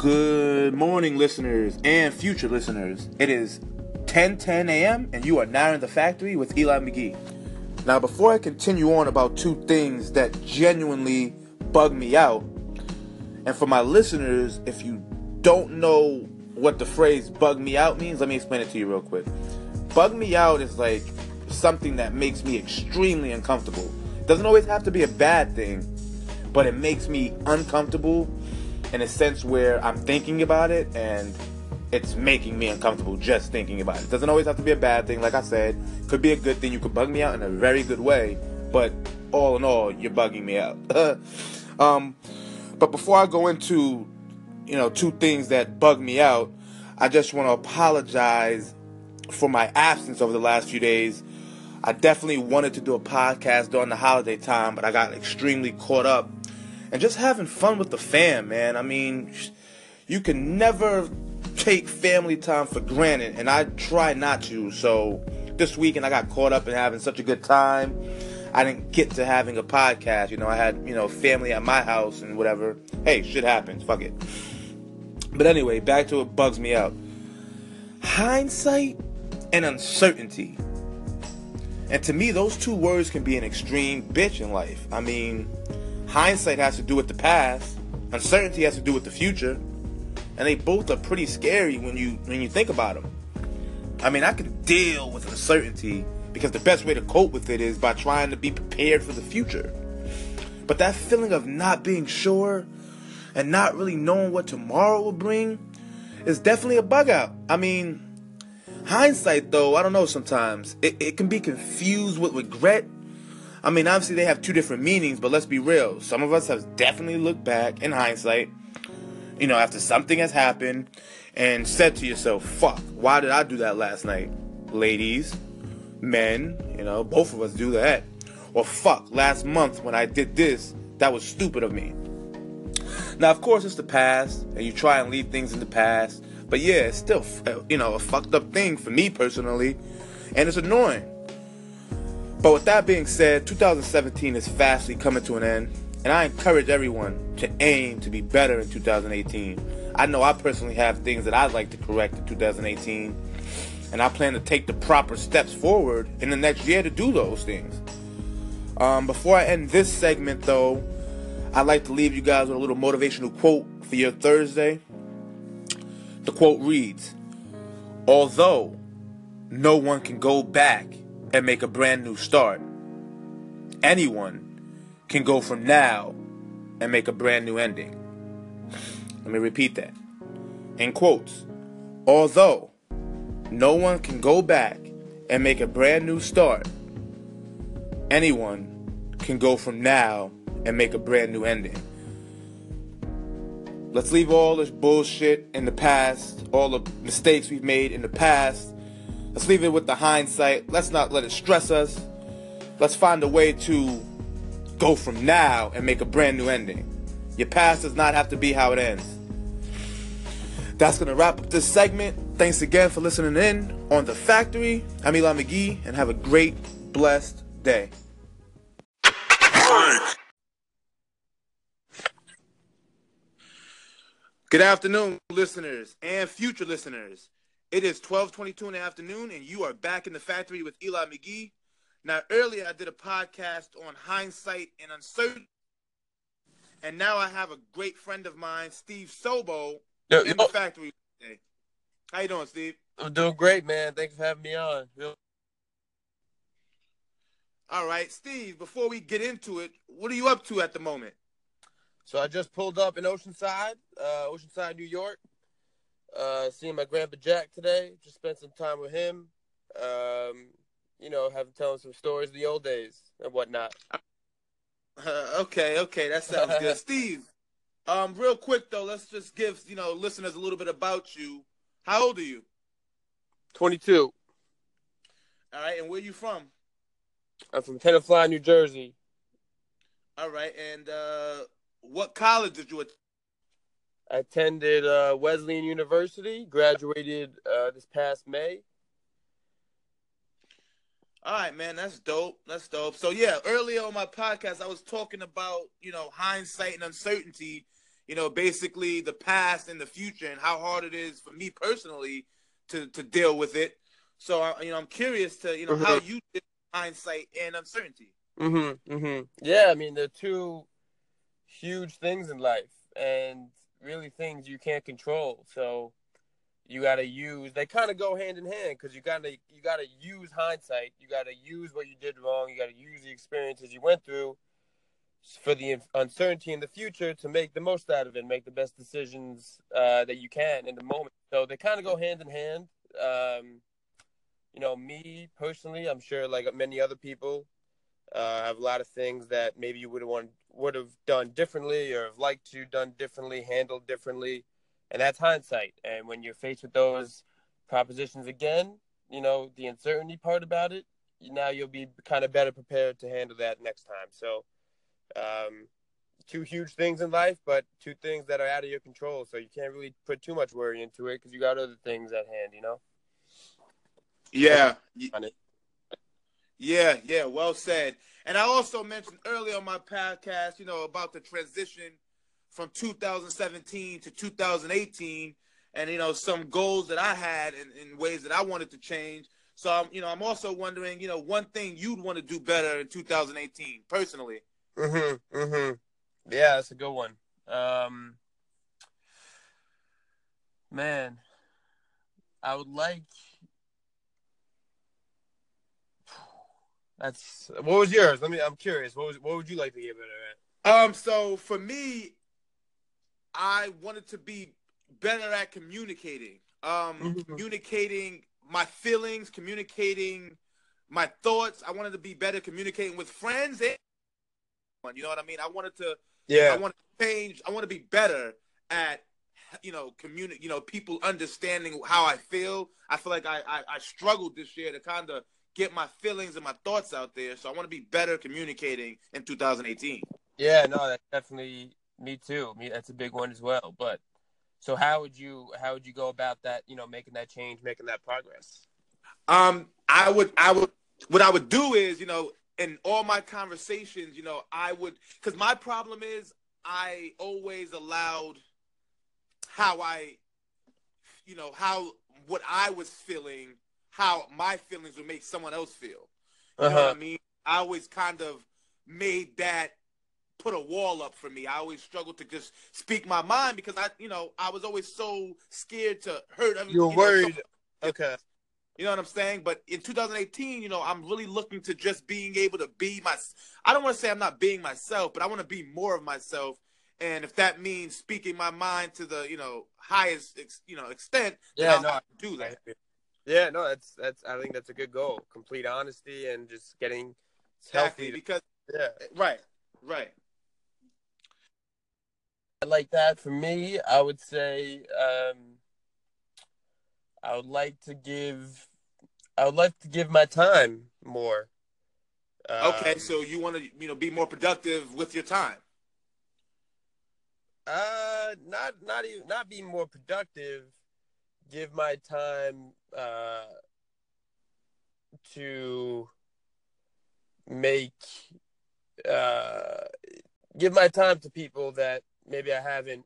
Good morning, listeners and future listeners. It is 10:10 a.m. and you are now in the factory with Eli McGee. Now, before I continue on about two things that genuinely bug me out, and for my listeners, if you don't know what the phrase "bug me out" means, let me explain it to you real quick. Bug me out is like something that makes me extremely uncomfortable. It doesn't always have to be a bad thing, but it makes me uncomfortable in a sense where I'm thinking about it and it's making me uncomfortable just thinking about it. It doesn't always have to be a bad thing, like I said. Could be a good thing. You could bug me out in a very good way, but all in all, you're bugging me out. um, but before I go into, you know, two things that bug me out, I just want to apologize for my absence over the last few days. I definitely wanted to do a podcast during the holiday time, but I got extremely caught up and just having fun with the fam, man. I mean, you can never take family time for granted, and I try not to. So this weekend, I got caught up in having such a good time. I didn't get to having a podcast. You know, I had you know family at my house and whatever. Hey, shit happens. Fuck it. But anyway, back to what bugs me out. Hindsight and uncertainty. And to me, those two words can be an extreme bitch in life. I mean, hindsight has to do with the past, uncertainty has to do with the future, and they both are pretty scary when you when you think about them. I mean, I can deal with uncertainty because the best way to cope with it is by trying to be prepared for the future. But that feeling of not being sure and not really knowing what tomorrow will bring is definitely a bug out. I mean, hindsight though, I don't know sometimes. It, it can be confused with regret I mean, obviously they have two different meanings, but let's be real. Some of us have definitely looked back in hindsight, you know, after something has happened and said to yourself, fuck, why did I do that last night? Ladies, men, you know, both of us do that. Or fuck, last month when I did this, that was stupid of me. Now, of course, it's the past, and you try and leave things in the past. But yeah, it's still, you know, a fucked up thing for me personally, and it's annoying. But with that being said, 2017 is fastly coming to an end, and I encourage everyone to aim to be better in 2018. I know I personally have things that I'd like to correct in 2018, and I plan to take the proper steps forward in the next year to do those things. Um, before I end this segment, though, I'd like to leave you guys with a little motivational quote for your Thursday. The quote reads Although no one can go back and make a brand new start. Anyone can go from now and make a brand new ending. Let me repeat that. In quotes, although no one can go back and make a brand new start, anyone can go from now and make a brand new ending. Let's leave all this bullshit in the past, all the mistakes we've made in the past, Let's leave it with the hindsight. Let's not let it stress us. Let's find a way to go from now and make a brand new ending. Your past does not have to be how it ends. That's going to wrap up this segment. Thanks again for listening in on The Factory. I'm Eli McGee, and have a great, blessed day. Good afternoon, listeners and future listeners. It is 12:22 in the afternoon, and you are back in the factory with Eli McGee. Now, earlier I did a podcast on hindsight and uncertainty, and now I have a great friend of mine, Steve Sobo, yo, in yo. the factory today. How you doing, Steve? I'm doing great, man. Thanks for having me on. All right, Steve. Before we get into it, what are you up to at the moment? So I just pulled up in Oceanside, uh, Oceanside, New York uh, seeing my grandpa Jack today. Just spent some time with him. Um, you know, having telling some stories of the old days and whatnot. Uh, okay, okay, that sounds good, Steve. Um, real quick though, let's just give you know listeners a little bit about you. How old are you? Twenty-two. All right, and where are you from? I'm from Tenafly, New Jersey. All right, and uh, what college did you attend? I attended uh, Wesleyan University, graduated uh, this past May. All right, man, that's dope. That's dope. So yeah, earlier on my podcast, I was talking about you know hindsight and uncertainty. you know, basically the past and the future and how hard it is for me personally to to deal with it. So, I, you know, I'm curious to, you know, mm-hmm. how you did hindsight and uncertainty. Mm-hmm. Mm-hmm. Yeah, I mean, they're two huge things in life, and really things you can't control. So you got to use. They kind of go hand in hand because you got to you got to use hindsight. You got to use what you did wrong. You got to use the experiences you went through for the uncertainty in the future to make the most out of it, make the best decisions uh, that you can in the moment. So they kind of go hand in hand. Um, you know, me personally, I'm sure like many other people uh, have a lot of things that maybe you would have want would have done differently or have liked to done differently, handled differently, and that's hindsight. And when you're faced with those propositions again, you know the uncertainty part about it. Now you'll be kind of better prepared to handle that next time. So, um, two huge things in life, but two things that are out of your control. So you can't really put too much worry into it because you got other things at hand. You know. Yeah. Yeah, yeah, well said. And I also mentioned earlier on my podcast, you know, about the transition from 2017 to 2018 and you know some goals that I had and, in ways that I wanted to change. So I'm, you know, I'm also wondering, you know, one thing you'd want to do better in 2018 personally. Mhm. Mhm. Yeah, that's a good one. Um man, I would like That's what was yours? Let me. I'm curious. What was what would you like to get better at? Um. So for me, I wanted to be better at communicating. Um, mm-hmm. communicating my feelings, communicating my thoughts. I wanted to be better communicating with friends and you know what I mean. I wanted to. Yeah. I want to change. I want to be better at you know communicate. You know, people understanding how I feel. I feel like I I, I struggled this year to kind of get my feelings and my thoughts out there. So I want to be better communicating in 2018. Yeah, no, that's definitely me too. Me, that's a big one as well. But so how would you how would you go about that? You know, making that change, making that progress. Um, I would, I would, what I would do is, you know, in all my conversations, you know, I would, because my problem is I always allowed how I, you know, how what I was feeling how my feelings would make someone else feel. You uh-huh. know what. I mean? I always kind of made that put a wall up for me. I always struggled to just speak my mind because I, you know, I was always so scared to hurt. You're you know, worried. okay. You know what I'm saying? But in 2018, you know, I'm really looking to just being able to be my. I don't want to say I'm not being myself, but I want to be more of myself. And if that means speaking my mind to the, you know, highest, you know, extent, yeah, no, I do that. Yeah, no, that's that's. I think that's a good goal. Complete honesty and just getting exactly healthy. Because yeah, right, right. Like that for me, I would say um, I would like to give. I would like to give my time more. Um, okay, so you want to you know be more productive with your time. Uh, not not even not be more productive give my time uh, to make uh, give my time to people that maybe I haven't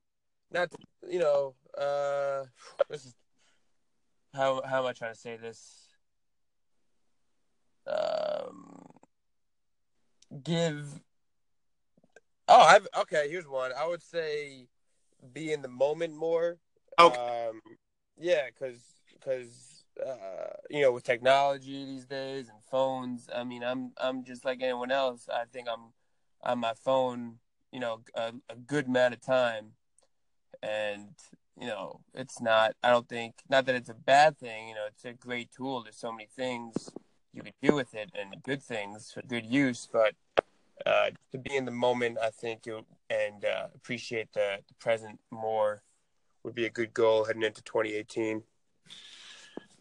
not you know uh, this is how how am I trying to say this? Um, give oh I've okay here's one. I would say be in the moment more. Okay. Um, yeah, because because uh, you know with technology these days and phones, I mean I'm I'm just like anyone else. I think I'm on my phone, you know, a, a good amount of time, and you know it's not. I don't think not that it's a bad thing. You know, it's a great tool. There's so many things you could do with it and good things for good use, but uh, to be in the moment, I think, and uh, appreciate the, the present more would be a good goal heading into 2018.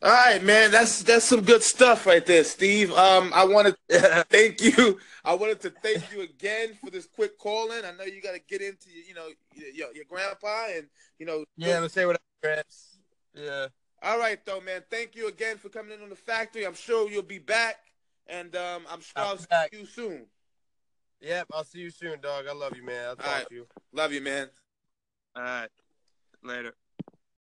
All right, man. That's that's some good stuff right there, Steve. Um, I want to thank you. I wanted to thank you again for this quick call in. I know you got to get into you know your, your grandpa and you know. Yeah, let's say what Gramps. Yeah. All right, though, man. Thank you again for coming in on the factory. I'm sure you'll be back, and um, I'm sure I'll, I'll see back. you soon. Yep, I'll see you soon, dog. I love you, man. I'll talk to you. Love you, man. All right. Later.